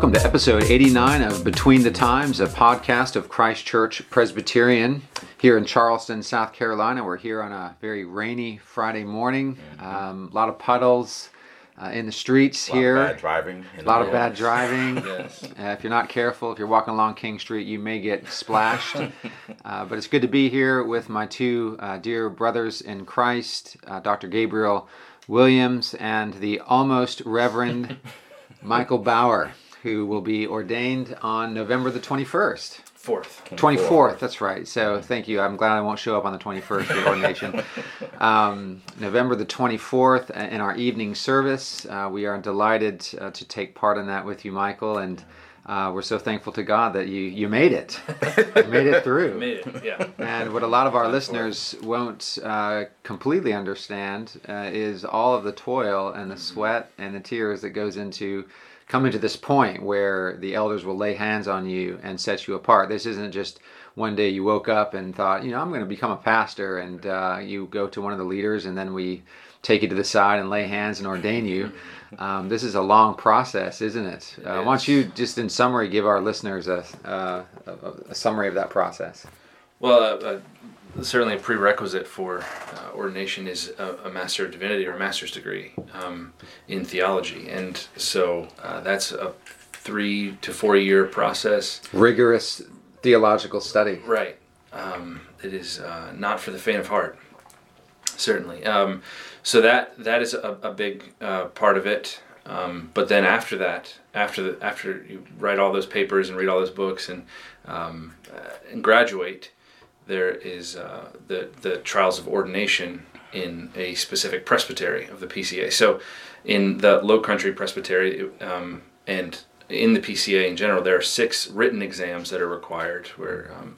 Welcome to episode 89 of Between the Times, a podcast of Christ Church Presbyterian here in Charleston, South Carolina. We're here on a very rainy Friday morning. Um, a lot of puddles uh, in the streets A lot here. of bad driving. a lot of bad driving. Yes. Uh, if you're not careful, if you're walking along King Street, you may get splashed. uh, but it's good to be here with my two uh, dear brothers in Christ, uh, Dr. Gabriel Williams and the almost Reverend Michael Bauer, who will be ordained on November the 21st. Fourth. 24th, that's right. So thank you. I'm glad I won't show up on the 21st for ordination. Um, November the 24th uh, in our evening service. Uh, we are delighted uh, to take part in that with you, Michael, and uh, we're so thankful to God that you, you made it. you made it through. Made it. Yeah. And what a lot of our listeners won't uh, completely understand uh, is all of the toil and the sweat and the tears that goes into coming to this point where the elders will lay hands on you and set you apart. This isn't just one day you woke up and thought, you know, I'm going to become a pastor, and uh, you go to one of the leaders, and then we take you to the side and lay hands and ordain you. Um, this is a long process, isn't it? Uh, why don't you just, in summary, give our listeners a, uh, a, a summary of that process? Well, uh, uh, certainly a prerequisite for uh, ordination is a, a Master of Divinity or a master's degree um, in theology. And so uh, that's a three to four year process. rigorous theological study. Right. Um, it is uh, not for the faint of heart, certainly. Um, so that that is a, a big uh, part of it. Um, but then after that, after the, after you write all those papers and read all those books and um, uh, and graduate, there is uh, the the trials of ordination in a specific presbytery of the PCA. So, in the Low Country Presbytery um, and in the PCA in general, there are six written exams that are required, where um,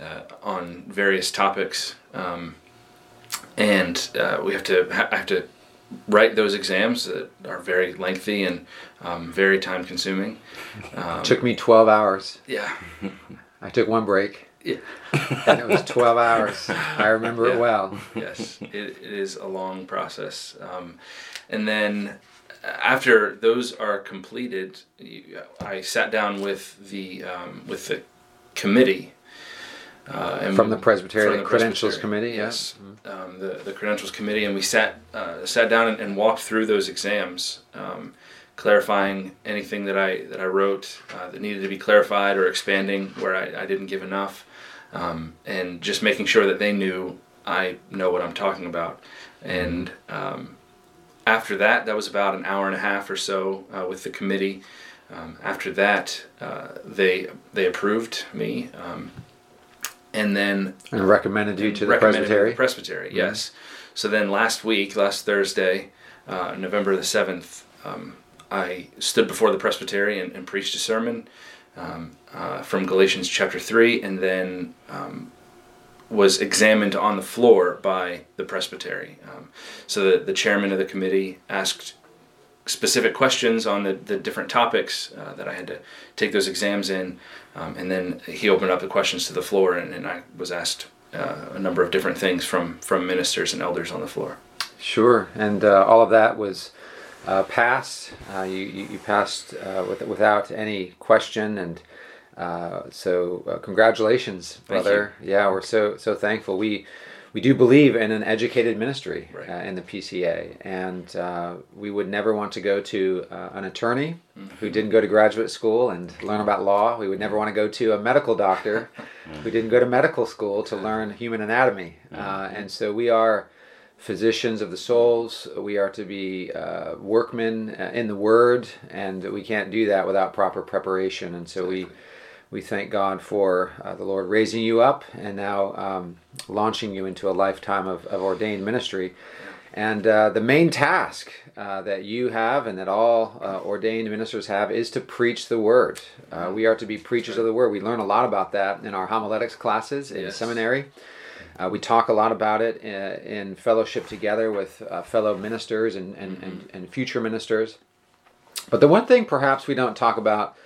uh, on various topics, um, and uh, we have to ha- have to write those exams that are very lengthy and um, very time consuming. Um, Took me 12 hours. yeah, I took one break, yeah. and it was 12 hours. I remember Yeah. it well. yes, it, it is a long process. Um, and then after those are completed, I sat down with the um, with the committee. Uh, From the Presbytery, from the Credentials Presbytery, Committee, yeah. yes, um, the the credentials committee, and we sat uh, sat down and, and walked through those exams, um, clarifying anything that I that I wrote uh, that needed to be clarified or expanding where I, I didn't give enough, um, and just making sure that they knew I know what I'm talking about. And um, after that, that was about an hour and a half or so uh, with the committee. Um, after that, uh, they they approved me, um, and then And recommended you to the Presbytery. the Presbytery, yes. So then last week, last Thursday, uh, November the 7th, um, I stood before the Presbytery and, and preached a sermon um, uh, from Galatians chapter 3 and then um, was examined on the floor by the Presbytery. Um, so the, the chairman of the committee asked specific questions on the, the different topics uh, that I had to take those exams in. Um, and then he opened up the questions to the floor, and, and I was asked uh, a number of different things from, from ministers and elders on the floor. Sure, and uh, all of that was uh, passed. Uh, you, you you passed uh, with, without any question, and uh, so uh, congratulations, brother. Yeah, we're so so thankful. We we do believe in an educated ministry Right. uh, in the PCA, and uh, we would never want to go to uh, an attorney who didn't go to graduate school and learn about law. We would never want to go to a medical doctor who didn't go to medical school to learn human anatomy. Uh, and so we are physicians of the souls. We are to be uh, workmen uh, in the Word, and we can't do that without proper preparation. And so we we thank God for uh, the Lord raising you up and now um, launching you into a lifetime of, of ordained ministry. And uh, the main task uh, that you have and that all uh, ordained ministers have is to preach the word. Uh, we are to be preachers of the word. We learn a lot about that in our homiletics classes in Yes. seminary. Uh, we talk a lot about it in, in fellowship together with uh, fellow ministers and, and, and, and future ministers. But the one thing perhaps we don't talk about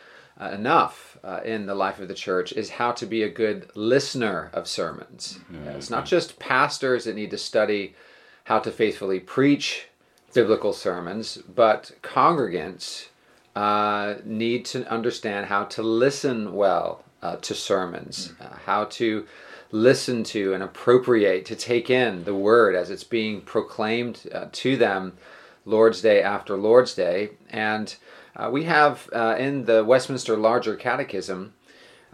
uh, enough uh, in the life of the church is how to be a good listener of sermons. Uh, It's not just pastors that need to study how to faithfully preach biblical sermons, but congregants uh, need to understand how to listen well uh, to sermons, uh, how to listen to and appropriate, to take in the word as it's being proclaimed uh, to them Lord's Day after Lord's Day. And uh, we have uh, in the Westminster Larger Catechism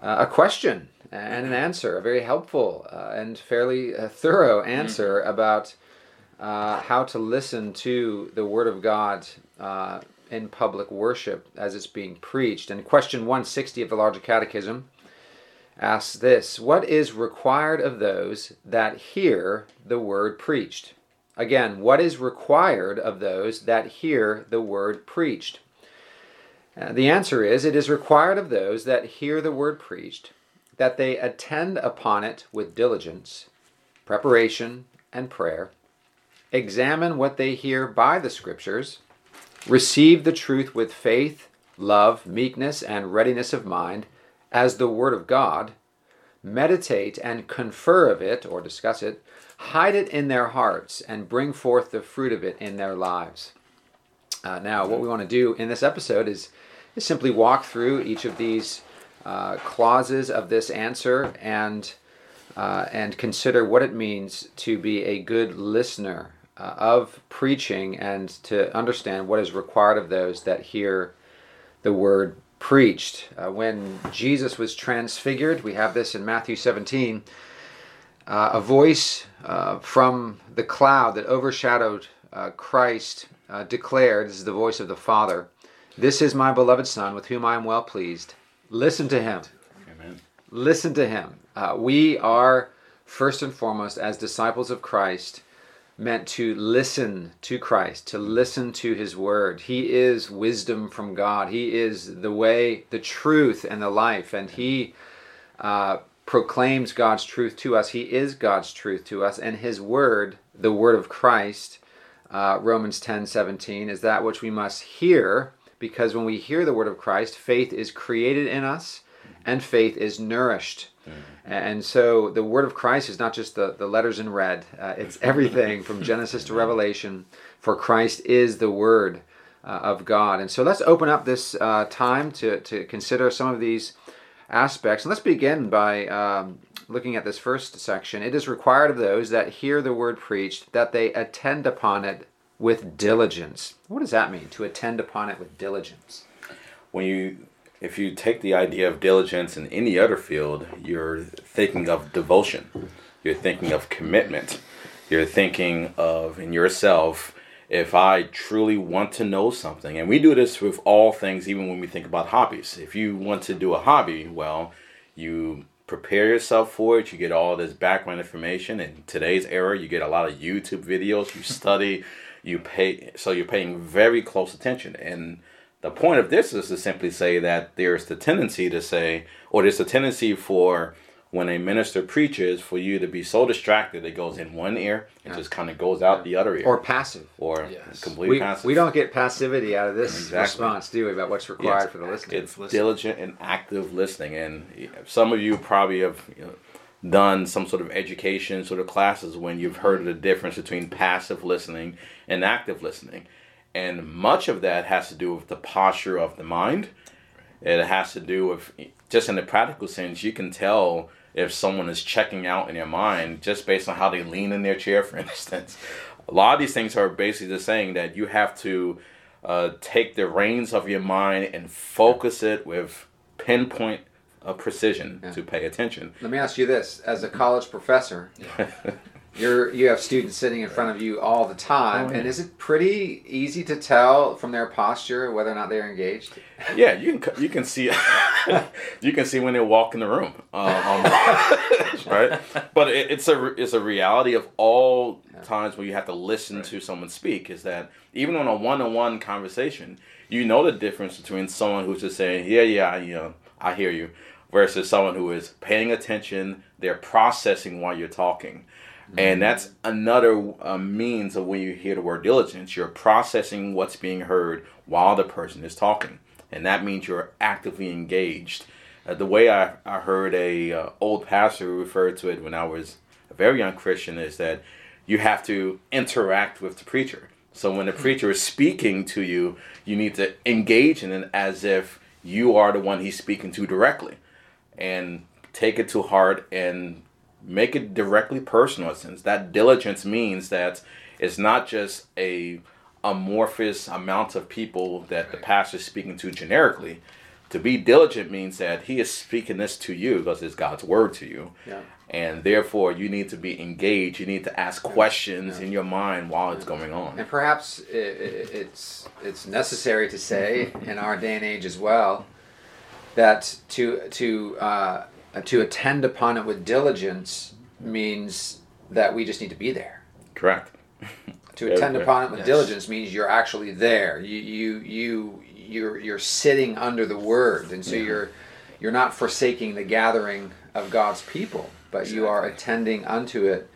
a question and an answer, a very helpful and fairly thorough answer mm-hmm. about. how to listen to the Word of God in public worship as it's being preached. And question 160 of the Larger Catechism asks this What is required of those that hear the word preached? Again, what is required of those that hear the word preached? Uh, the answer is it is required of those that hear the word preached that they attend upon it with diligence, preparation, and prayer, examine what they hear by the Scriptures Receive the truth with faith, love, meekness, and readiness of mind as the Word of God. Meditate and confer of it or discuss it. Hide it in their hearts and bring forth the fruit of it in their lives. Uh, now, what we want to do in this episode is, is simply walk through each of these uh, clauses of this answer and uh, and consider what it means to be a good listener uh, of preaching and to understand what is required of those that hear the word preached. Uh, when Jesus was transfigured, we have this in Matthew 17, uh, a voice uh, from the cloud that overshadowed uh, Christ uh, declared, This is the voice of the Father, This is my beloved Son with whom I am well pleased. Listen to him. Amen. Listen to him. we are, first and foremost, as disciples of Christ, meant to listen to Christ, to listen to his word. He is wisdom from God. He is the way, the truth, and the life. And he uh, proclaims God's truth to us. He is God's truth to us. And his word, the word of Christ, uh, Romans 10 17, is that which we must hear because when we hear the word of Christ, faith is created in us and faith is nourished. Mm-hmm. And so the word of Christ is not just the, the letters in red, uh, it's everything from Genesis to Revelation, for Christ is the word uh, of God. And so let's open up this uh, time to, to consider some of these aspects. And let's begin by um, looking at this first section. It is required of those that hear the word preached that they attend upon it with diligence. What does that mean, to attend upon it with diligence? When you if you take the idea of diligence in any other field, you're thinking of devotion, you're thinking of commitment, you're thinking of in yourself. If I truly want to know something, and we do this with all things, even when we think about hobbies. If you want to do a hobby, well, you prepare yourself for it. You get all this background information. In today's era, you get a lot of YouTube videos. You study, you pay, so you're paying very close attention. And the point of this is to simply say that there's the tendency to say, or there's a tendency for when a minister preaches for you to be so distracted it goes in one ear and yeah. just kind of goes out yeah. the other ear. Or passive. Or yes. completely we, passive. We don't get passivity out of this exactly. response, do we, about what's required yes. for the listening? It's diligent and active listening. And some of you probably have you know, done some sort of education sort of classes when you've heard the difference between passive listening and active listening. And much of that has to do with the posture of the mind. It has to do with, just in the practical sense, you can tell if someone is checking out in their mind just based on how they lean in their chair, for instance. A lot of these things are basically just saying that you have to uh, take the reins of your mind and focus it with pinpoint of precision yeah. to pay attention. Let me ask you this: as a college professor, you're you have students sitting in front of you all the time, oh, yeah. and is it pretty easy to tell from their posture whether or not they're engaged? Yeah, you can you can see you can see when they walk in the room, uh, right? But it, it's a it's a reality of all yeah. times where you have to listen right. to someone speak. Is that even on a one on one conversation, you know the difference between someone who's just saying, "Yeah, yeah, I, you know, I hear you," versus someone who is paying attention, they're processing while you're talking and that's another uh, means of when you hear the word diligence, you're processing what's being heard while the person is talking. And that means you're actively engaged. Uh, the way I, I heard a uh, old pastor refer to it when I was a very young Christian is that you have to interact with the preacher. So when the preacher is speaking to you, you need to engage in it as if you are the one he's speaking to directly, and take it to heart and make it directly personal. Since that diligence means that it's not just a amorphous amount of people that the pastor is speaking to generically. To be diligent means that he is speaking this to you because it's God's word to you. Yeah. And therefore, you need to be engaged. You need to ask questions in your mind while it's going on. And perhaps it's it's necessary to say in our day and age as well that to to uh, Uh, to attend upon it with diligence means that we just need to be there. Correct. To attend yeah. upon it with Yes. diligence means you're actually there. You you you you're you're sitting under the word, and so you're you're not forsaking the gathering of God's people, but you are attending unto it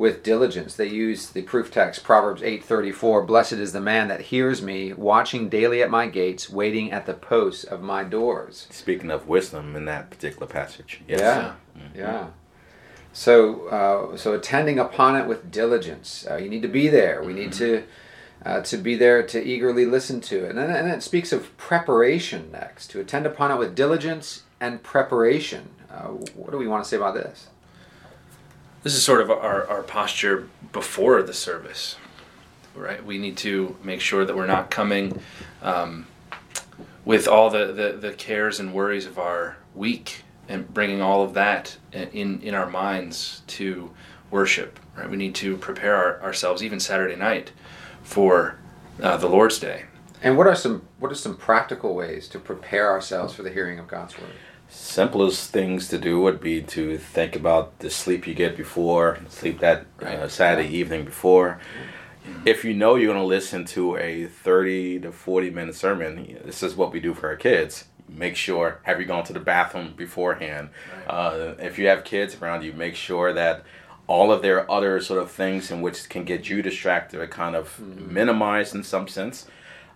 with diligence. They use the proof text Proverbs 8:34, "Blessed is the man that hears me, watching daily at my gates, waiting at the posts of my doors." Speaking of wisdom in that particular passage. Yes. Yeah, yeah. So, uh, so attending upon it with diligence. Uh, you need to be there. We need to uh, to be there to eagerly listen to it. And then, and then it speaks of preparation next. To attend upon it with diligence and preparation. Uh, what do we want to say about this? This is sort of our, our posture before the service, right? We need to make sure that we're not coming um, with all the, the, the cares and worries of our week and bringing all of that in, in our minds to worship, right? We need to prepare our, ourselves, even Saturday night, for uh, the Lord's Day. And what are some what are some practical ways to prepare ourselves for the hearing of God's word? Simplest things to do would be to think about the sleep you get before, sleep that uh. Saturday evening before. If you know you're going to listen to a 30 to 40 minute sermon, this is what we do for our kids. Make sure, have you gone to the bathroom beforehand? Uh, if you have kids around you, make sure that all of their other sort of things in which can get you distracted are kind of minimized in some sense.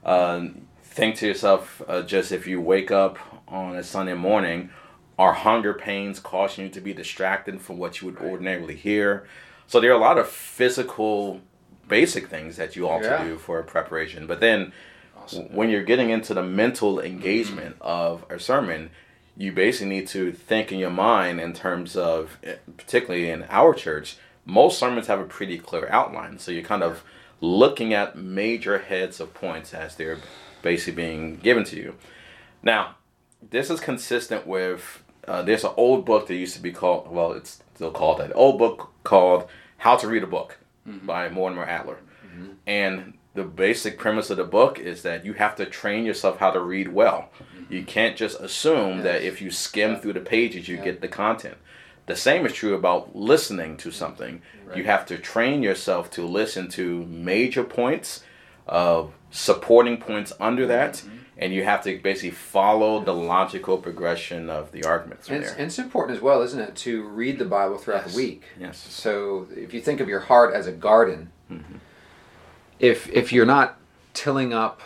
Uh, think to yourself, uh, just if you wake up on a Sunday morning, are hunger pains causing you to be distracted from what you would ordinarily hear? So there are a lot of physical, basic things that you ought Yeah. to do for preparation. But then, w- when you're getting into the mental engagement of a sermon, you basically need to think in your mind in terms of, eh, particularly in our church, most sermons have a pretty clear outline. So you're kind of looking at major heads of points as they're basically being given to you. Now, this is consistent with uh, there's an old book that used to be called well it's still called that old book called how to read a book by mortimer adler. And the basic premise of the book is that you have to train yourself how to read well. You can't just assume that if you skim through the pages you get the content. The same is true about listening to something. You have to train yourself to listen to major points uh, supporting points under that and you have to basically follow the logical progression of the arguments And it's, there. and it's important as well, isn't it, to read the Bible throughout Yes. the week. Yes. So if you think of your heart as a garden, if if you're not tilling up,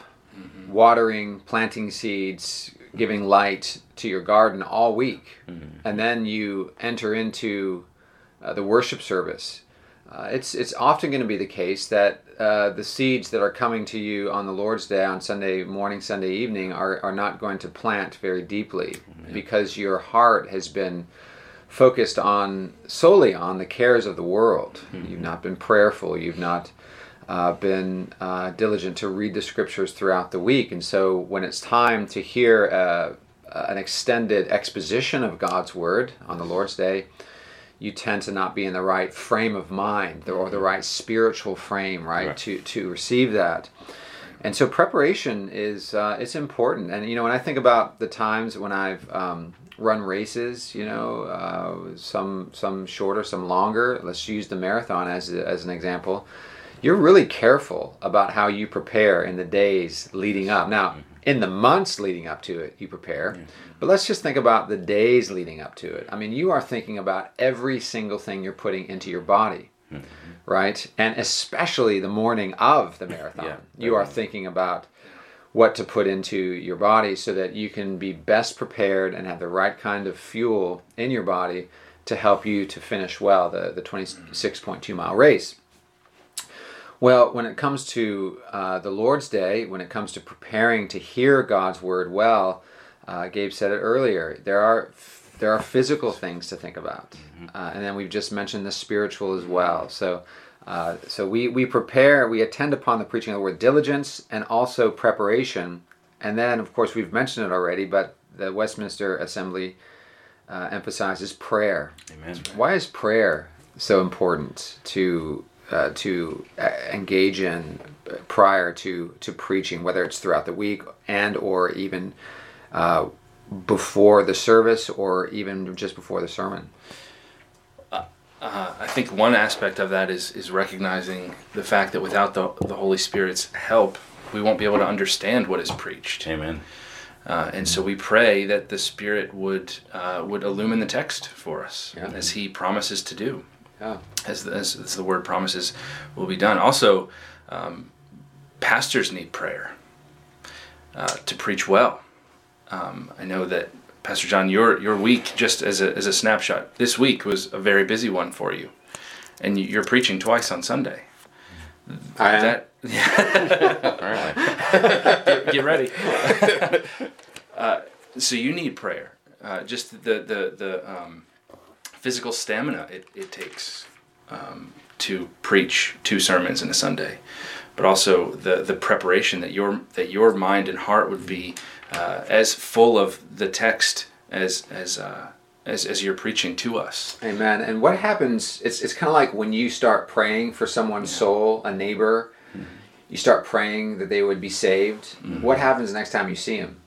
watering, planting seeds, giving light to your garden all week, and then you enter into uh, the worship service, uh, it's it's often going to be the case that uh, the seeds that are coming to you on the Lord's Day on Sunday morning, Sunday evening are, are not going to plant very deeply because your heart has been focused on solely on the cares of the world. You've not been prayerful. You've not uh, been uh, diligent to read the scriptures throughout the week, and so when it's time to hear uh, an extended exposition of God's word on the Lord's Day, you tend to not be in the right frame of mind or the right spiritual frame, right, Right. to to receive that. And so preparation is uh, it's important. And you know, when I think about the times when I've um, run races, you know, uh, some some shorter, some longer. Let's use the marathon as as an example. You're really careful about how you prepare in the days leading up. Now, mm-hmm. in the months leading up to it, you prepare. But let's just think about the days leading up to it. I mean, you are thinking about every single thing you're putting into your body, mm-hmm. right? And especially the morning of the marathon. Yeah, you are thinking about what to put into your body so that you can be best prepared and have the right kind of fuel in your body to help you to finish well the, the 26.2 mile race. Well, when it comes to uh, the Lord's Day, when it comes to preparing to hear God's word well, uh, Gabe said it earlier. There are there are physical things to think about, uh, and then we've just mentioned the spiritual as well. So, uh, so we we prepare, we attend upon the preaching of the word diligence and also preparation, and then of course we've mentioned it already, but the Westminster Assembly uh, emphasizes prayer. Amen. Why is prayer so important to uh, to uh, engage in prior to to preaching, whether it's throughout the week and or even uh, before the service or even just before the sermon? Uh, I think one aspect of that is is recognizing the fact that without the the Holy Spirit's help, we won't be able to understand what is preached. Amen. Uh, and so we pray that the Spirit would uh, would illumine the text for us, Yeah. as He promises to do, Yeah. as the, as, as the Word promises will be done. Also, um, pastors need prayer uh, to preach well. Um, I know that Pastor John, your your week, just as a as a snapshot, this week was a very busy one for you, and you- you're preaching twice on Sunday. I am. That Apparently. get ready. uh, so you need prayer. Uh, just the the the um, physical stamina it, it takes um, to preach two sermons in a Sunday, but also the the preparation that your that your mind and heart would be uh, as full of the text as as uh, as as you're preaching to us. Amen. And what happens? It's it's kind of like when you start praying for someone's soul, a neighbor. You start praying that they would be saved. What happens next time you see them?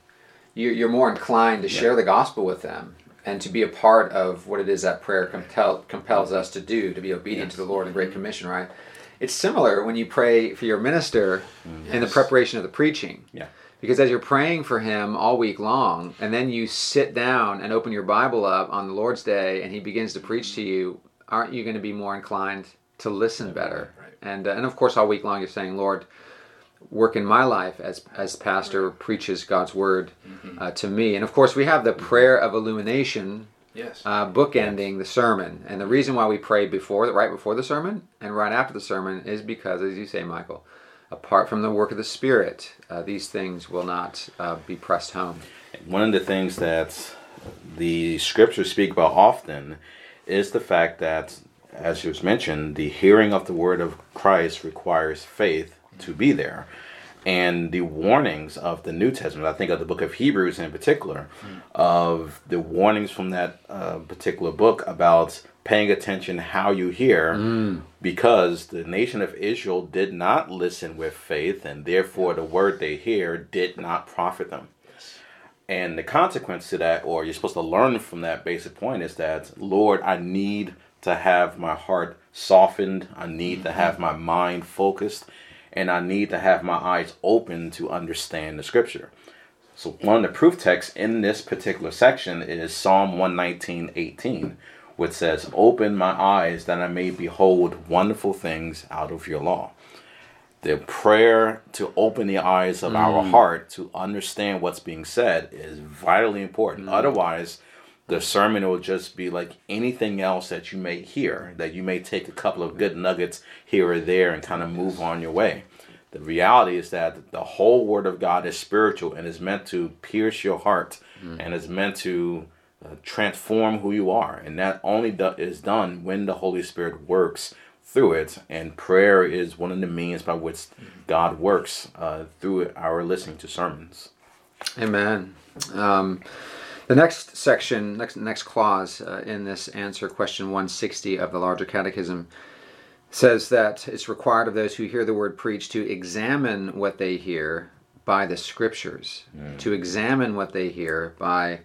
You're, you're more inclined to share the gospel with them and to be a part of what it is that prayer compel, compels us to do, to be obedient to the Lord and the Great Commission. Right? It's similar when you pray for your minister in the preparation of the preaching. Yeah. Because as you're praying for him all week long, and then you sit down and open your Bible up on the Lord's Day, and he begins to preach to you, aren't you going to be more inclined to listen better? Right. And uh, and of course, all week long you're saying, Lord, work in my life as as pastor preaches God's word uh, to me. And of course, we have the prayer of illumination Yes. uh, bookending the sermon. And the reason why we pray before, right before the sermon and right after the sermon, is because, as you say, Michael, apart from the work of the Spirit, uh, these things will not uh, be pressed home. One of the things that the scriptures speak about often is the fact that, as was mentioned, the hearing of the word of Christ requires faith to be there. And the warnings of the New Testament, I think of the book of Hebrews in particular, of the warnings from that uh, particular book about paying attention how you hear, because the nation of Israel did not listen with faith, and therefore the word they hear did not profit them. And the consequence to that, or you're supposed to learn from that basic point, is that, Lord, I need to have my heart softened. I need to have my mind focused. And I need to have my eyes open to understand the scripture. So, one of the proof texts in this particular section is Psalm 119 18, which says, Open my eyes that I may behold wonderful things out of your law the prayer to open the eyes of our mm. heart to understand what's being said is vitally important. Mm. Otherwise, the sermon will just be like anything else that you may hear, that you may take a couple of good nuggets here or there and kind of move on your way. The reality is that the whole Word of God is spiritual and is meant to pierce your heart and is meant to uh, transform who you are. And that only do- is done when the Holy Spirit works through it. And prayer is one of the means by which God works uh, through our listening to sermons. Amen. Um, the next section, next next clause uh, in this answer, question 160 of the larger catechism, says that it's required of those who hear the word preached to examine what they hear by the scriptures, to examine what they hear by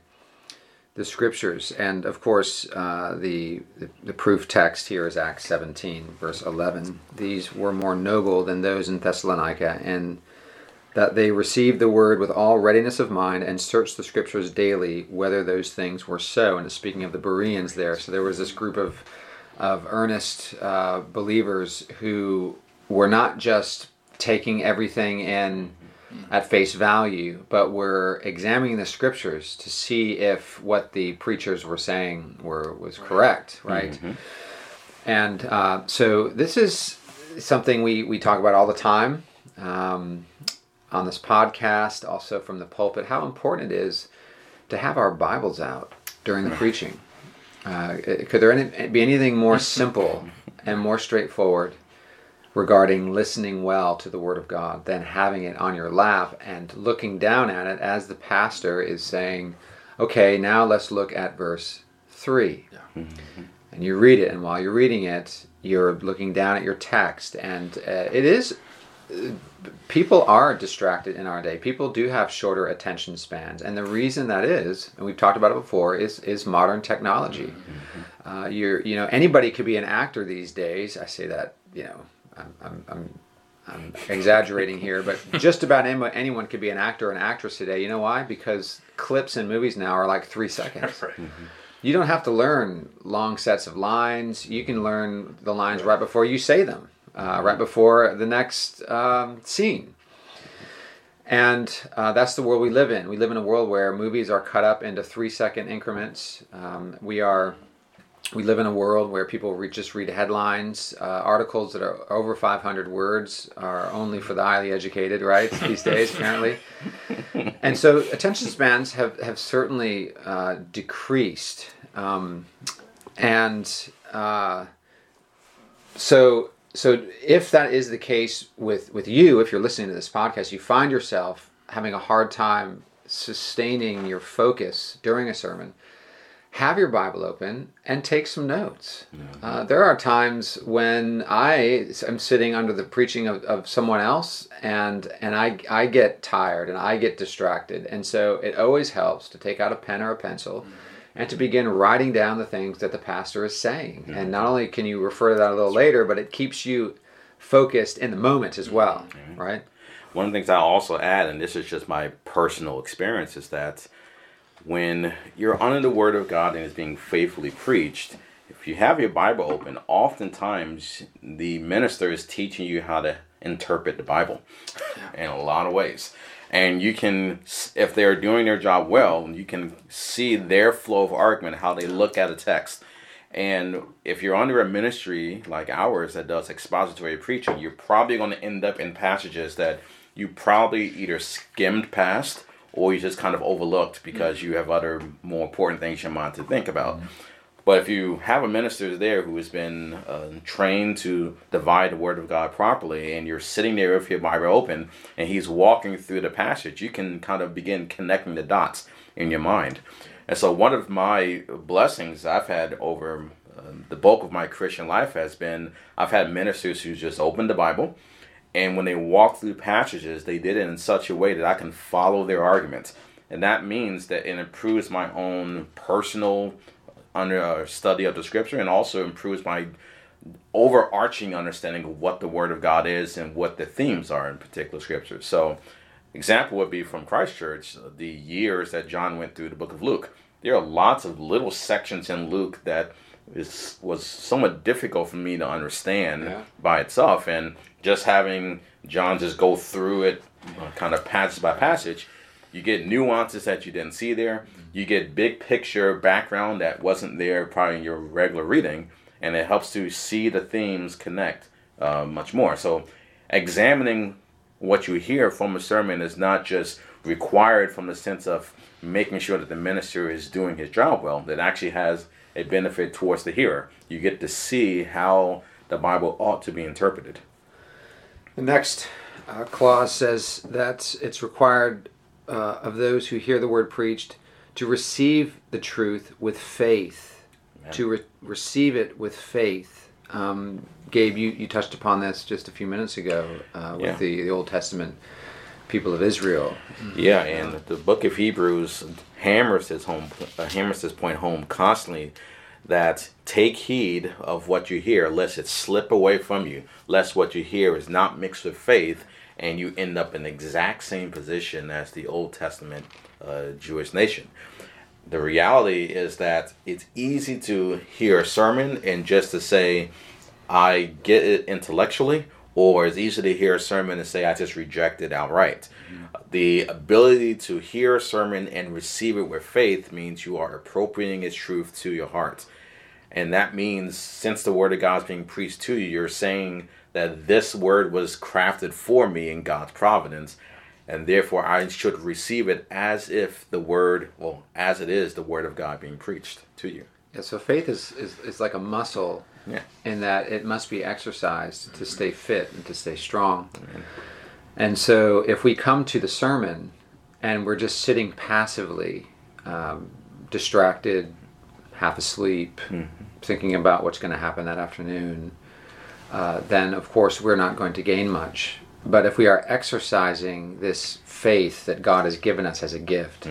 the scriptures. And of course, uh, the, the the proof text here is Acts 17, verse 11. These were more noble than those in Thessalonica, and that they received the word with all readiness of mind and searched the scriptures daily whether those things were so. And it's speaking of the Bereans there. So there was this group of of earnest uh, believers who were not just taking everything in at face value, but were examining the scriptures to see if what the preachers were saying were was correct, right? And uh, so this is something we, we talk about all the time um, on this podcast, also from the pulpit, how important it is to have our Bibles out during the preaching. Uh, could there any, be anything more simple and more straightforward regarding listening well to the Word of God than having it on your lap and looking down at it as the pastor is saying, okay, now let's look at verse 3. Yeah. And you read it, and while you're reading it, you're looking down at your text. And uh, it is, people are distracted in our day. People do have shorter attention spans. And the reason that is, and we've talked about it before, is, is modern technology. Mm-hmm. Uh, you're, you know, anybody could be an actor these days. I say that, you know, I'm, I'm, I'm, I'm exaggerating here, but just about anyone could be an actor or an actress today. You know why? Because clips in movies now are like three seconds. right. mm-hmm. You don't have to learn long sets of lines. You can learn the lines right before you say them, uh, right before the next um, scene. And uh, that's the world we live in. We live in a world where movies are cut up into three second increments. Um, we are we live in a world where people re- just read headlines. Uh, articles that are over 500 words are only for the highly educated, right? These days, apparently. And so attention spans have, have certainly uh, decreased. Um, and uh, so, so if that is the case with, with you, if you're listening to this podcast, you find yourself having a hard time sustaining your focus during a sermon have your Bible open and take some notes. Uh, there are times when I am sitting under the preaching of, of someone else and and I, I get tired and I get distracted. And so it always helps to take out a pen or a pencil mm-hmm. And to begin writing down the things that the pastor is saying. Mm-hmm. And not only can you refer to that a little later, but it keeps you focused in the moment as well, mm-hmm. right? One of the things I'll also add, and this is just my personal experience, is that when you're under the Word of God and it's being faithfully preached, if you have your Bible open, oftentimes the minister is teaching you how to interpret the Bible in a lot of ways. And you can, if they're doing their job well, you can see their flow of argument, how they look at a text. And if you're under a ministry like ours that does expository preaching, you're probably going to end up in passages that you probably either skimmed past or you just kind of overlooked because you have other more important things in mind to think about. Mm-hmm. But if you have a minister there who has been uh, trained to divide the word of God properly, and you're sitting there with your Bible open, and he's walking through the passage, you can kind of begin connecting the dots in your mind. And so, one of my blessings I've had over uh, the bulk of my Christian life has been I've had ministers who just opened the Bible and when they walk through passages, they did it in such a way that I can follow their arguments. And that means that it improves my own personal under uh, study of the scripture and also improves my overarching understanding of what the word of God is and what the themes are in particular scriptures. So, example would be from Christ Church, the years that John went through the book of Luke. There are lots of little sections in Luke that is was somewhat difficult for me to understand yeah. by itself and just having John just go through it uh, kind of passage by passage, you get nuances that you didn't see there. You get big picture background that wasn't there probably in your regular reading, and it helps to see the themes connect uh, much more. So, examining what you hear from a sermon is not just required from the sense of making sure that the minister is doing his job well. It actually has a benefit towards the hearer. You get to see how the Bible ought to be interpreted. The next uh, clause says that it's required uh, of those who hear the word preached to receive the truth with faith, Amen. to re- receive it with faith. Um, Gabe, you, you touched upon this just a few minutes ago uh, with yeah. the, the Old Testament people of Israel. Yeah, and the book of Hebrews hammers this home, uh, hammers this point home constantly that take heed of what you hear, lest it slip away from you, lest what you hear is not mixed with faith, and you end up in the exact same position as the Old Testament uh, Jewish nation. The reality is that it's easy to hear a sermon and just to say, I get it intellectually, or it's easy to hear a sermon and say, I just reject it outright. Mm-hmm. The ability to hear a sermon and receive it with faith means you are appropriating its truth to your heart. And that means since the word of God is being preached to you, you're saying that this word was crafted for me in God's providence. And therefore, I should receive it as if the word, well, as it is the word of God being preached to you. Yeah, so faith is, is, is like a muscle Yeah. in that it must be exercised to stay fit and to stay strong. And so if we come to the sermon and we're just sitting passively, um, distracted, half asleep, thinking about what's going to happen that afternoon, uh, then of course we're not going to gain much. But if we are exercising this faith that God has given us as a gift,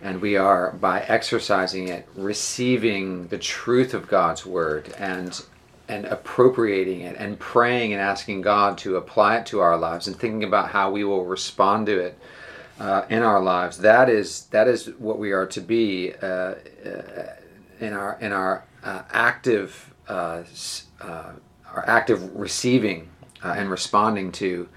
and we are by exercising it receiving the truth of God's word and and appropriating it and praying and asking God to apply it to our lives and thinking about how we will respond to it uh, in our lives. That is that is what we are to be uh, uh, in our in our uh, active uh, uh, our active receiving uh, and responding to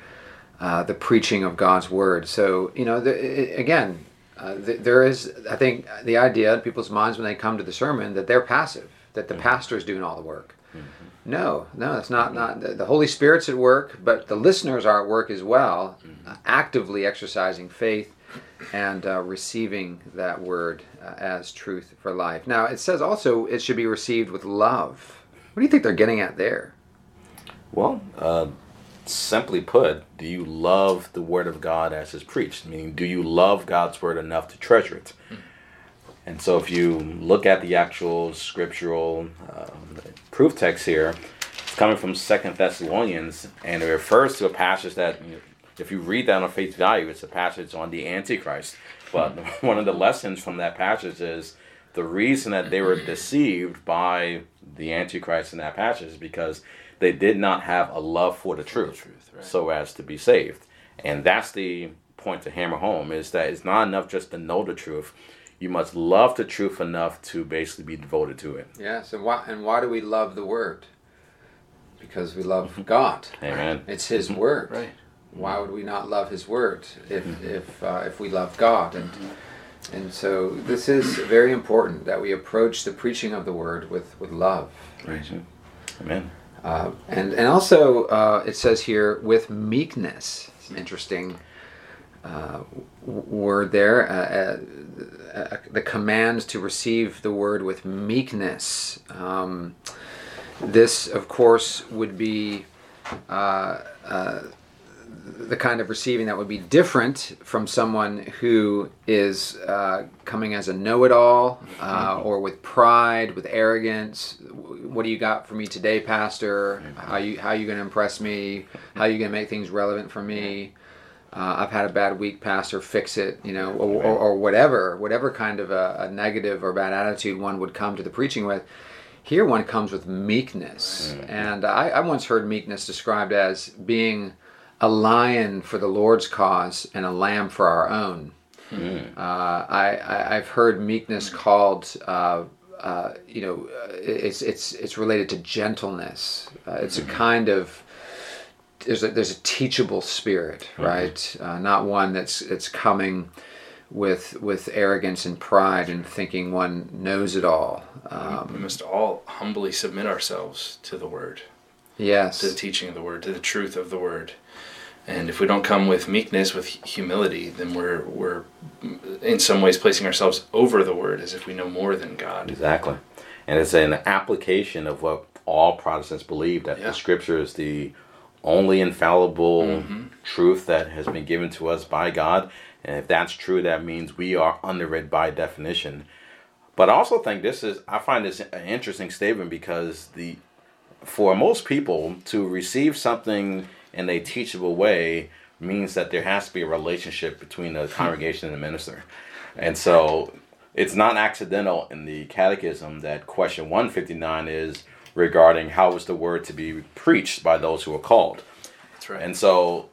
uh, the preaching of God's word. So you know, the, again, uh, th- there is I think the idea in people's minds when they come to the sermon that they're passive, that the pastor is doing all the work. No, no, it's not. Not the, the Holy Spirit's at work, but the listeners are at work as well, uh, actively exercising faith and uh, receiving that word uh, as truth for life. Now, it says also it should be received with love. What do you think they're getting at there? Well, uh, simply put, do you love the Word of God as it's preached? Meaning, do you love God's Word enough to treasure it? And so, if you look at the actual scriptural um, proof text here, it's coming from Second Thessalonians, and it refers to a passage that, you know, if you read that on face value, it's a passage on the Antichrist. But one of the lessons from that passage is the reason that they were deceived by the Antichrist in that passage is because they did not have a love for the truth, truth, right. so as to be saved. And that's the point to hammer home is that it's not enough just to know the truth. You must love the truth enough to basically be devoted to it. Yes, and why and why do we love the word? Because we love God. Amen. It's His word. Right. Why would we not love His word if if uh, if we love God? And and so this is very important that we approach the preaching of the word with with love. Right. Amen. Uh, and and also uh, it says here with meekness. It's an interesting uh, word there. Uh, uh, uh, the command to receive the word with meekness. Um, this, of course, would be the kind of receiving that would be different from someone who is uh, coming as a know-it-all uh, or with pride, with arrogance. What do you got for me today, Pastor? How you how you going to impress me? How you going to make things relevant for me? Uh, I've had a bad week, Pastor. Fix it, you know, or, or, or whatever, whatever kind of a, a negative or bad attitude one would come to the preaching with. Here, one comes with meekness, and I, I once heard meekness described as being a lion for the Lord's cause and a lamb for our own. Uh, I, I I've heard meekness called. Uh, uh, you know, uh, it's it's it's related to gentleness. Uh, it's a kind of there's a there's a teachable spirit, right? Uh, not one that's it's coming with with arrogance and pride and thinking one knows it all. Um, we must all humbly submit ourselves to the word, yes, to the teaching of the word, to the truth of the word. And if we don't come with meekness, with humility, then we're we're in some ways placing ourselves over the word as if we know more than God. Exactly. And it's an application of what all Protestants believe that Yeah. the scripture is the only infallible mm-hmm. truth that has been given to us by God. And if that's true, that means we are under it by definition. But I also think this is, I find this an interesting statement because the, for most people to receive something in a teachable way means that there has to be a relationship between the congregation and the minister. And so it's not accidental in the catechism that question 159 is regarding how is the word to be preached by those who are called. That's right. And so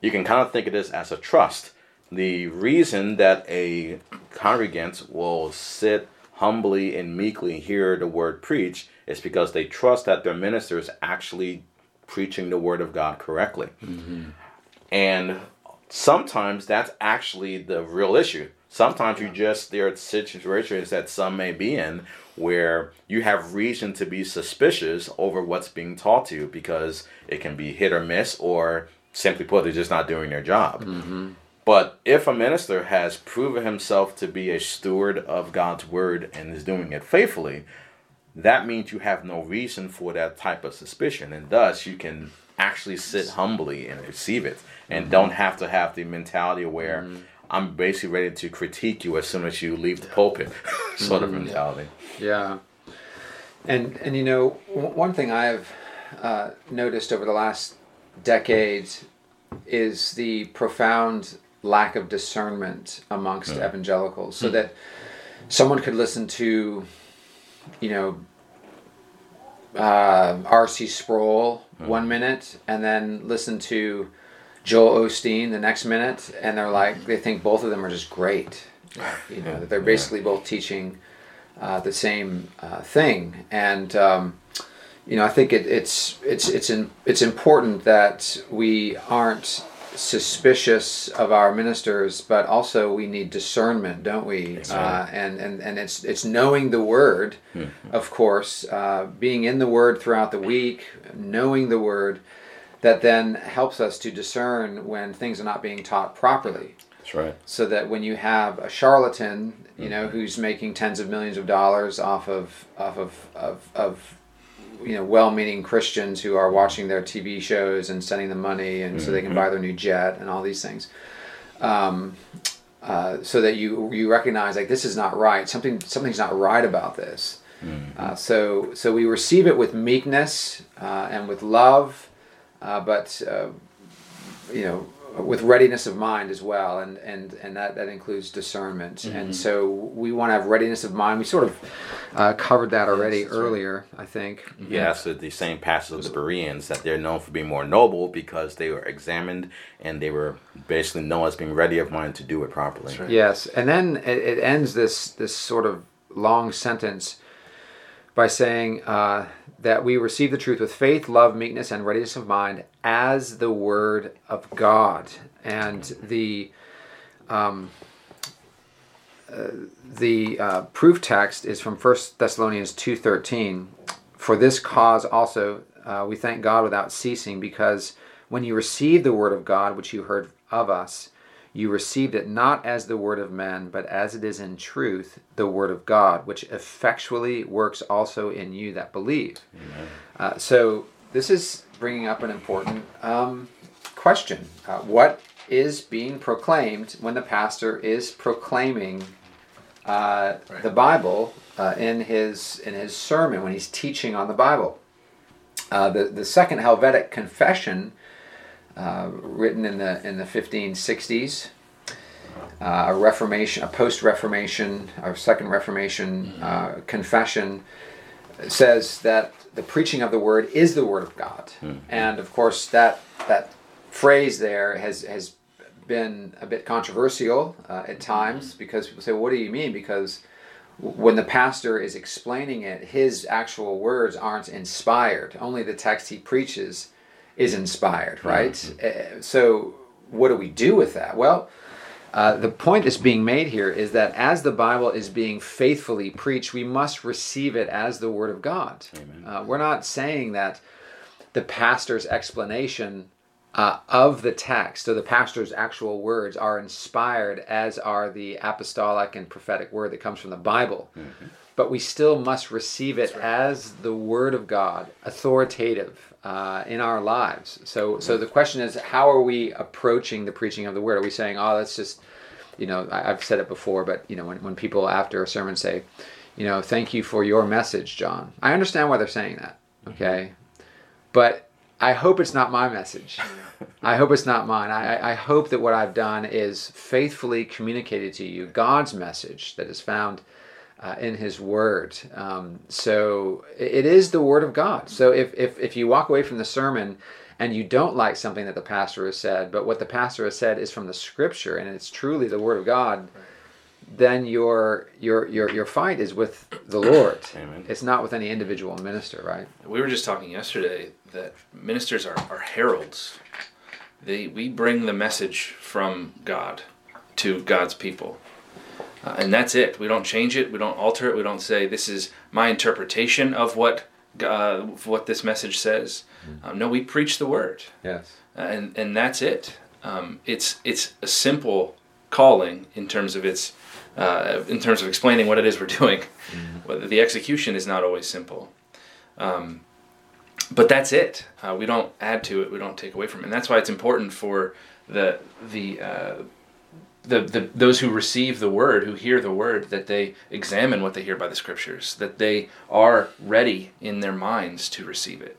you can kind of think of this as a trust. The reason that a congregant will sit humbly and meekly hear the word preached is because they trust that their minister is actually preaching the word of God correctly. Mm-hmm. And sometimes that's actually the real issue. Sometimes you just there are situations that some may be in where you have reason to be suspicious over what's being taught to you because it can be hit or miss, or simply put, they're just not doing their job. Mm-hmm. But if a minister has proven himself to be a steward of God's word and is doing it faithfully, that means you have no reason for that type of suspicion, and thus you can actually sit humbly and receive it, and mm-hmm. don't have to have the mentality where mm-hmm. I'm basically ready to critique you as soon as you leave the pulpit, sort of mm-hmm. mentality. Yeah, and and you know w- one thing I've uh, noticed over the last decade is the profound lack of discernment amongst mm. evangelicals, so mm. that someone could listen to, you know, uh, R.C. Sproul one minute and then listen to Joel Osteen the next minute, and they're like they think both of them are just great. You know, they're basically both teaching uh, the same uh, thing, and um, you know, I think it, it's it's it's in, it's important that we aren't suspicious of our ministers, but also we need discernment, don't we? Uh, and and and it's it's knowing the word, of course, uh, being in the word throughout the week, knowing the word, that then helps us to discern when things are not being taught properly That's right. so that when you have a charlatan, you know, who's making tens of millions of dollars off of off of of, of you know well-meaning Christians who are watching their TV shows and sending them money, and so they can buy their new jet and all these things. Um, uh, so that you you recognize like this is not right. Something something's not right about this. Uh, so so we receive it with meekness uh, and with love, uh, but uh, you know with readiness of mind as well and and and that that includes discernment and so we want to have readiness of mind we sort of uh, covered that already that's right. earlier i think Yes, the the same passage of the Bereans that they're known for being more noble because they were examined and they were basically known as being ready of mind to do it properly. right. yes and then it, it ends this this sort of long sentence by saying uh, that we receive the truth with faith love meekness and readiness of mind as the word of god and the um, uh, the uh, proof text is from 1 thessalonians 2.13 for this cause also uh, we thank god without ceasing because when you received the word of god which you heard of us you received it not as the word of men but as it is in truth the word of god which effectually works also in you that believe. Uh, so this is bringing up an important um, question uh, what is being proclaimed when the pastor is proclaiming uh, Right. the Bible uh, in his in his sermon when he's teaching on the Bible. Uh, the the second Helvetic Confession, uh, written in the in the 1560s, uh, a Reformation, a post Reformation, or second Reformation uh, confession, says that the preaching of the word is the word of God, and of course that that phrase there has has been a bit controversial uh, at times because people say, well, "What do you mean?" Because when the pastor is explaining it, his actual words aren't inspired. Only the text he preaches is inspired, right? Uh, so, what do we do with that? Well, uh, the point that's being made here is that as the Bible is being faithfully preached, we must receive it as the Word of God. Uh, we're not saying that the pastor's explanation uh, of the text, or the pastor's actual words, are inspired as are the apostolic and prophetic word that comes from the Bible. But we still must receive it as the Word of God, authoritative uh, in our lives. So, so the question is, how are we approaching the preaching of the Word? Are we saying, "Oh, that's just," you know, I, I've said it before, but you know, when, when people after a sermon say, you know, thank you for your message, John. I understand why they're saying that, okay? But I hope it's not my message. I hope it's not mine. I, I hope that what I've done is faithfully communicated to you God's message that is found uh, in His Word. Um, so it it is the Word of God. So if, if, if you walk away from the sermon and you don't like something that the pastor has said, but what the pastor has said is from the Scripture and it's truly the Word of God, then your your your your fight is with the Lord. Amen. It's not with any individual minister, right? We were just talking yesterday that ministers are, are heralds. They we bring the message from God to God's people. Uh, and that's it. We don't change it. We don't alter it. We don't say this is my interpretation of what uh, what this message says. Um, no, we preach the word, Yes. and and that's it. Um, it's it's a simple calling in terms of its uh, in terms of explaining what it is we're doing. Whether the execution is not always simple. Um, but that's it. Uh, we don't add to it. We don't take away from it. And that's why it's important for the the uh, the, the those who receive the word, who hear the word, that they examine what they hear by the scriptures, that they are ready in their minds to receive it,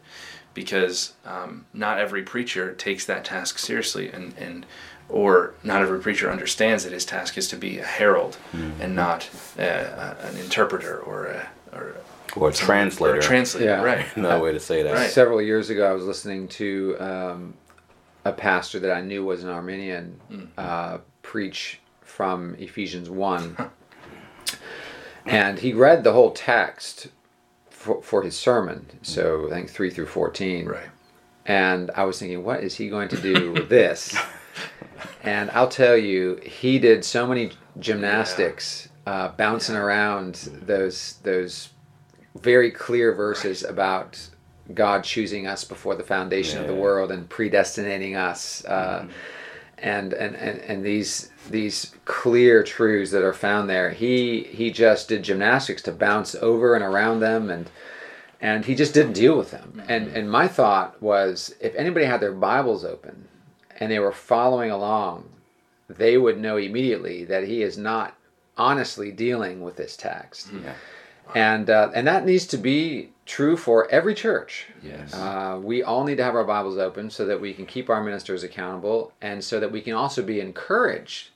because um, not every preacher takes that task seriously, and and or not every preacher understands that his task is to be a herald and not uh, a, an interpreter or a or Or a translator. or a translator, Yeah. right? no way to say that. Right. Several years ago, I was listening to um, a pastor that I knew was an Arminian uh, preach from Ephesians 1. and he read the whole text for, for his sermon, so I think 3 through 14. Right. And I was thinking, what is he going to do with this? and I'll tell you, he did so many gymnastics, uh, bouncing around those those very clear verses about God choosing us before the foundation of the world and predestinating us, uh, and, and and and these these clear truths that are found there. He he just did gymnastics to bounce over and around them and and he just didn't deal with them. And and my thought was, if anybody had their Bibles open and they were following along, they would know immediately that he is not honestly dealing with this text. Yeah. And uh, and that needs to be true for every church. Yes. Uh, we all need to have our Bibles open so that we can keep our ministers accountable and so that we can also be encouraged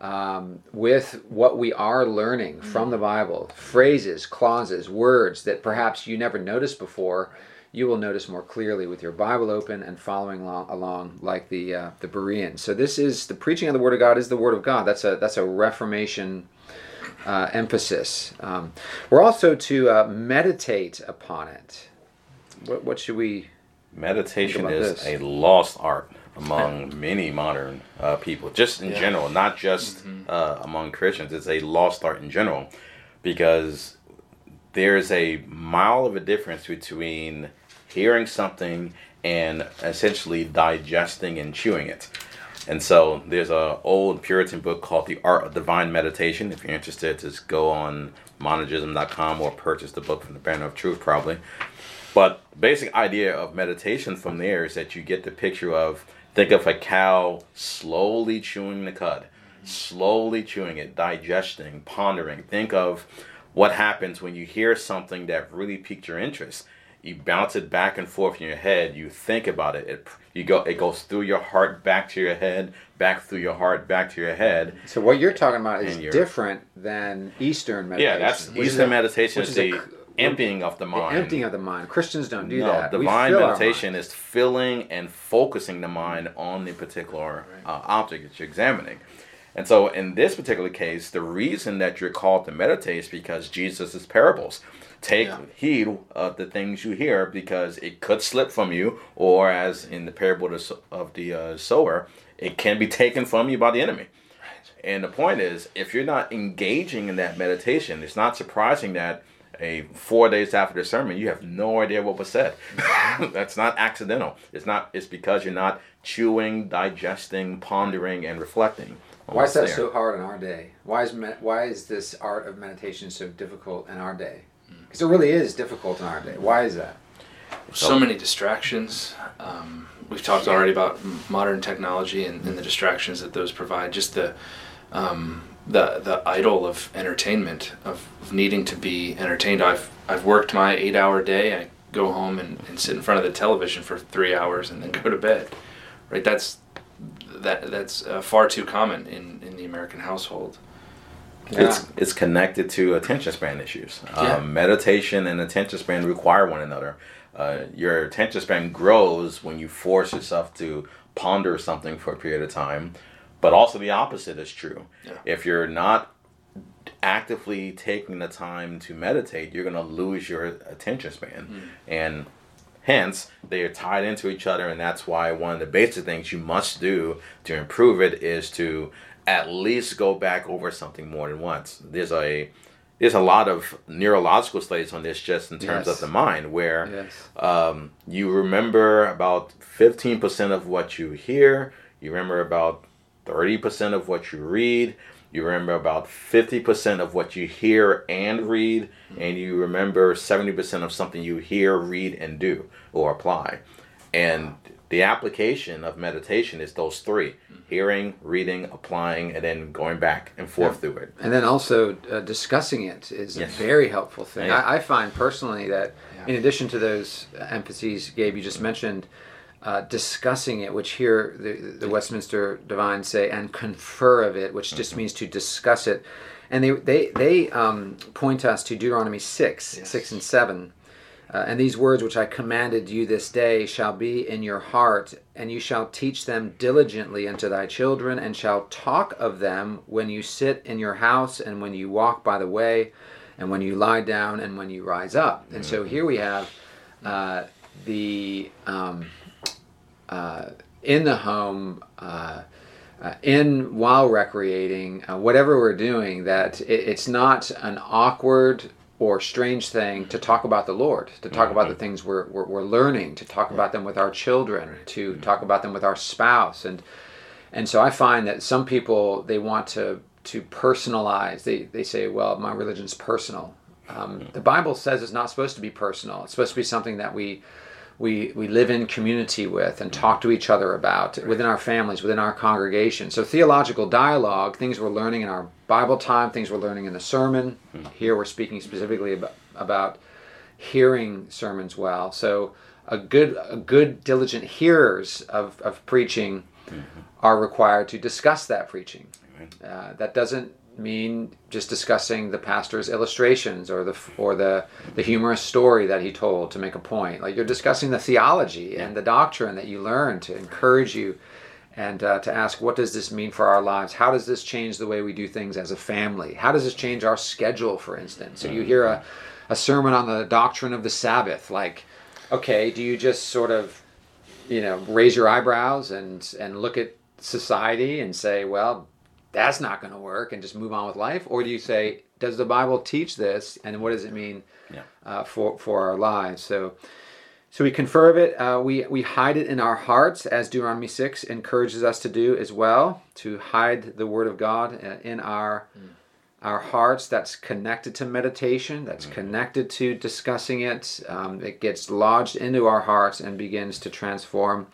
um, with what we are learning from the Bible phrases, clauses, words that perhaps you never noticed before. You will notice more clearly with your Bible open and following along, along like the uh, the Bereans. So this is the preaching of the Word of God is the Word of God. That's a that's a Reformation uh, emphasis. Um, we're also to uh, meditate upon it. What, what should we? Meditation Think about is this. a lost art among many modern uh, people, just in Yeah. general, not just uh, among Christians. It's a lost art in general because there's a mile of a difference between hearing something and essentially digesting and chewing it. And so there's a old Puritan book called The Art of Divine Meditation. If you're interested, just go on monergism.com or purchase the book from the Banner of Truth, probably. But basic idea of meditation from there is that you get the picture of think of a cow slowly chewing the cud, slowly chewing it, digesting, pondering. Think of what happens when you hear something that really piqued your interest. You bounce it back and forth in your head. You think about it. It you go. It goes through your heart, back to your head, back through your heart, back to your head. So what you're talking about is different than Eastern meditation. Yeah, that's is Eastern a- meditation is is the emptying of the mind. the emptying of the mind. Christians don't do no, that. Divine meditation is filling and focusing the mind on the particular uh, object that you're examining. And so, in this particular case, the reason that you're called to meditate is because Jesus' parables. Take Yeah. heed of the things you hear because it could slip from you, or as in the parable of the, of the uh, sower, it can be taken from you by the enemy. And the point is, if you're not engaging in that meditation, it's not surprising that a four days after the sermon, you have no idea what was said. That's not accidental. It's not. It's because you're not chewing, digesting, pondering, and reflecting. Why is that there. so hard in our day? Why is me- why is this art of meditation so difficult in our day? Because it really is difficult in our day. Why is that? so many distractions. Um, we've talked already about modern technology and, and the distractions that those provide. Just the um, the the idol of entertainment of, of needing to be entertained. I've I've worked my eight hour day. I go home and, and sit in front of the television for three hours and then go to bed. Right. That's that that's uh, far too common in, in the American household. It's it's connected to attention span issues. Yeah. Um, meditation and attention span require one another. Uh, your attention span grows when you force yourself to ponder something for a period of time, but also the opposite is true. Yeah. If you're not actively taking the time to meditate, you're going to lose your attention span, and hence they are tied into each other. And that's why one of the basic things you must do to improve it is to at least go back over something more than once. There's a there's a lot of neurological studies on this just in terms Yes. of the mind where Yes. um, you remember about 15% of what you hear you remember about 30% of what you read you remember about 50% of what you hear and read and you remember 70% of something you hear read and do or apply and the application of meditation is those three hearing reading applying and then going back and forth through it And then also uh, discussing it is Yes. a very helpful thing. Yeah. I, I find personally that in addition to those emphases, Gabe, you just mentioned, uh, discussing it, which here the, the Westminster Divines say, and confer of it, which just means to discuss it. And they, they, they um, point us to Deuteronomy 6, 6 and 7. Uh, and these words which I commanded you this day shall be in your heart, and you shall teach them diligently unto thy children, and shall talk of them when you sit in your house, and when you walk by the way, and when you lie down, and when you rise up. And so here we have uh, the um, uh, in the home. Uh, uh, in while recreating, uh, whatever we're doing, that it, it's not an awkward or strange thing to talk about the Lord, to talk about the mm-hmm. things we're, we're, we're learning, to talk about them with our children, to mm-hmm. talk about them with our spouse, and and so I find that some people they want to to personalize. They they say, well, my religion's personal. Um, mm-hmm. the Bible says it's not supposed to be personal. It's supposed to be something that we we we live in community with and talk to each other about within our families, within our congregation. So theological dialogue, things we're learning in our Bible time, things we're learning in the sermon. Here we're speaking specifically about, about hearing sermons well. So a good a good diligent hearers of, of preaching are required to discuss that preaching. Uh, that doesn't mean just discussing the pastor's illustrations or the or the the humorous story that he told to make a point. Like you're discussing the theology and the doctrine that you learn to encourage you and uh, to ask what does this mean for our lives? How does this change the way we do things as a family? How does this change our schedule, for instance? So you hear a, a sermon on the doctrine of the Sabbath, like, okay, do you just sort of you know raise your eyebrows and and look at society and say well that's not going to work and just move on with life? Or do you say does the bible teach this and what does it mean Yeah. uh, for for our lives? So so we confer it uh, we we hide it in our hearts as deuteronomy 6 encourages us to do as well to hide the word of god uh, in our our hearts that's connected to meditation that's connected to discussing it. Um, it gets lodged into our hearts and begins to transform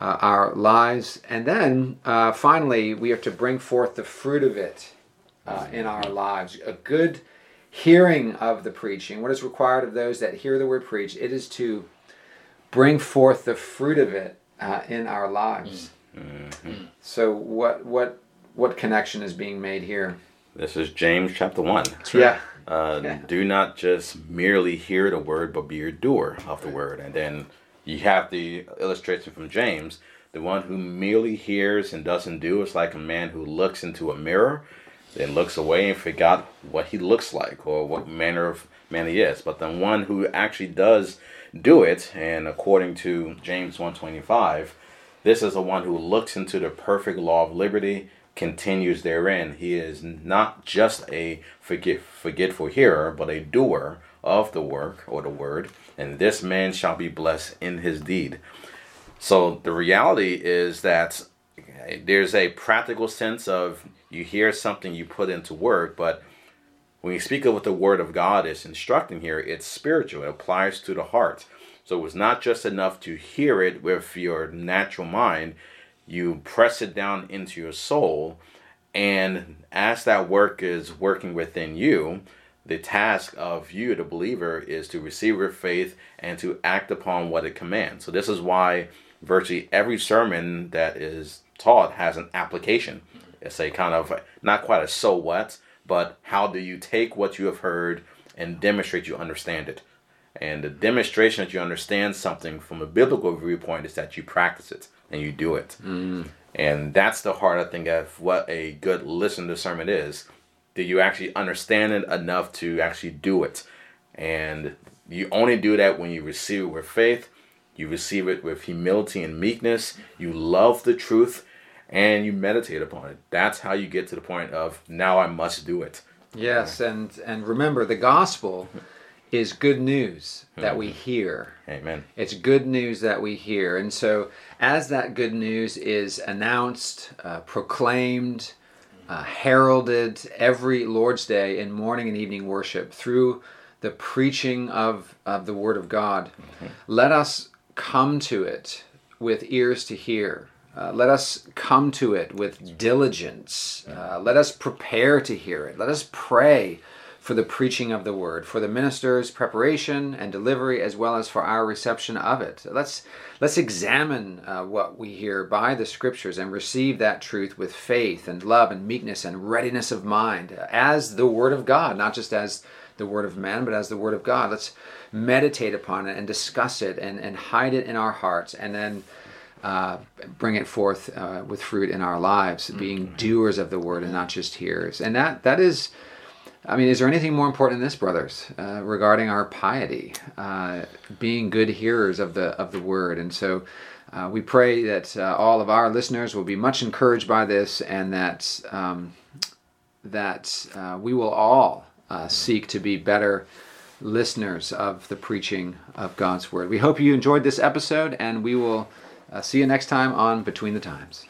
uh, our lives. And then uh, finally we have to bring forth the fruit of it uh, in our lives. A good hearing of the preaching. What is required of those that hear the word preached it is to bring forth the fruit of it uh, in our lives. So what what what connection is being made here? This is james chapter 1 yeah. Uh, Yeah. Do not just merely hear the word, but be a doer of the word. And then you have the illustration from James. The one who merely hears and doesn't do is like a man who looks into a mirror, then looks away and forgot what he looks like or what manner of man he is. But the one who actually does do it, and according to James 125, this is the one who looks into the perfect law of liberty, continues therein. He is not just a forget, forgetful hearer, but a doer of the work or the word, and this man shall be blessed in his deed. So the reality is that eh, there's a practical sense of you hear something, you put into work, but when you speak of what the word of God is instructing here, it's spiritual. It applies to the heart. So it was not just enough to hear it with your natural mind. You press it down into your soul, and as that work is working within you, the task of you, the believer, is to receive with faith and to act upon what it commands. So this is why virtually every sermon that is taught has an application. It's a kind of not quite a so what, but how do you take what you have heard and demonstrate you understand it? And the demonstration that you understand something from a biblical viewpoint is that you practice it and you do it. Mm. And that's the heart, I think, of what a good listen to sermon is. Do you actually understand it enough to actually do it? And you only do that when you receive it with faith, you receive it with humility and meekness, you love the truth, and you meditate upon it. That's how you get to the point of now I must do it. Yes, and and remember the gospel is good news that we hear. Amen. It's good news that we hear. And so, as that good news is announced, uh, proclaimed, uh, heralded every Lord's Day in morning and evening worship through the preaching of, of the Word of God, let us come to it with ears to hear. Uh, let us come to it with diligence. Uh, let us prepare to hear it. Let us pray for the preaching of the word, for the minister's preparation and delivery, as well as for our reception of it. Let's let's examine uh, what we hear by the scriptures and receive that truth with faith and love and meekness and readiness of mind as the word of God, not just as the word of man, but as the word of God. Let's meditate upon it and discuss it and, and hide it in our hearts and then uh, bring it forth uh, with fruit in our lives, being doers of the word and not just hearers. And that that is I mean, is there anything more important than this, brothers, uh, regarding our piety, uh, being good hearers of the of the word? And so, uh, we pray that uh, all of our listeners will be much encouraged by this, and that um, that uh, we will all uh, seek to be better listeners of the preaching of God's word. We hope you enjoyed this episode, and we will see you next time on Between the Times.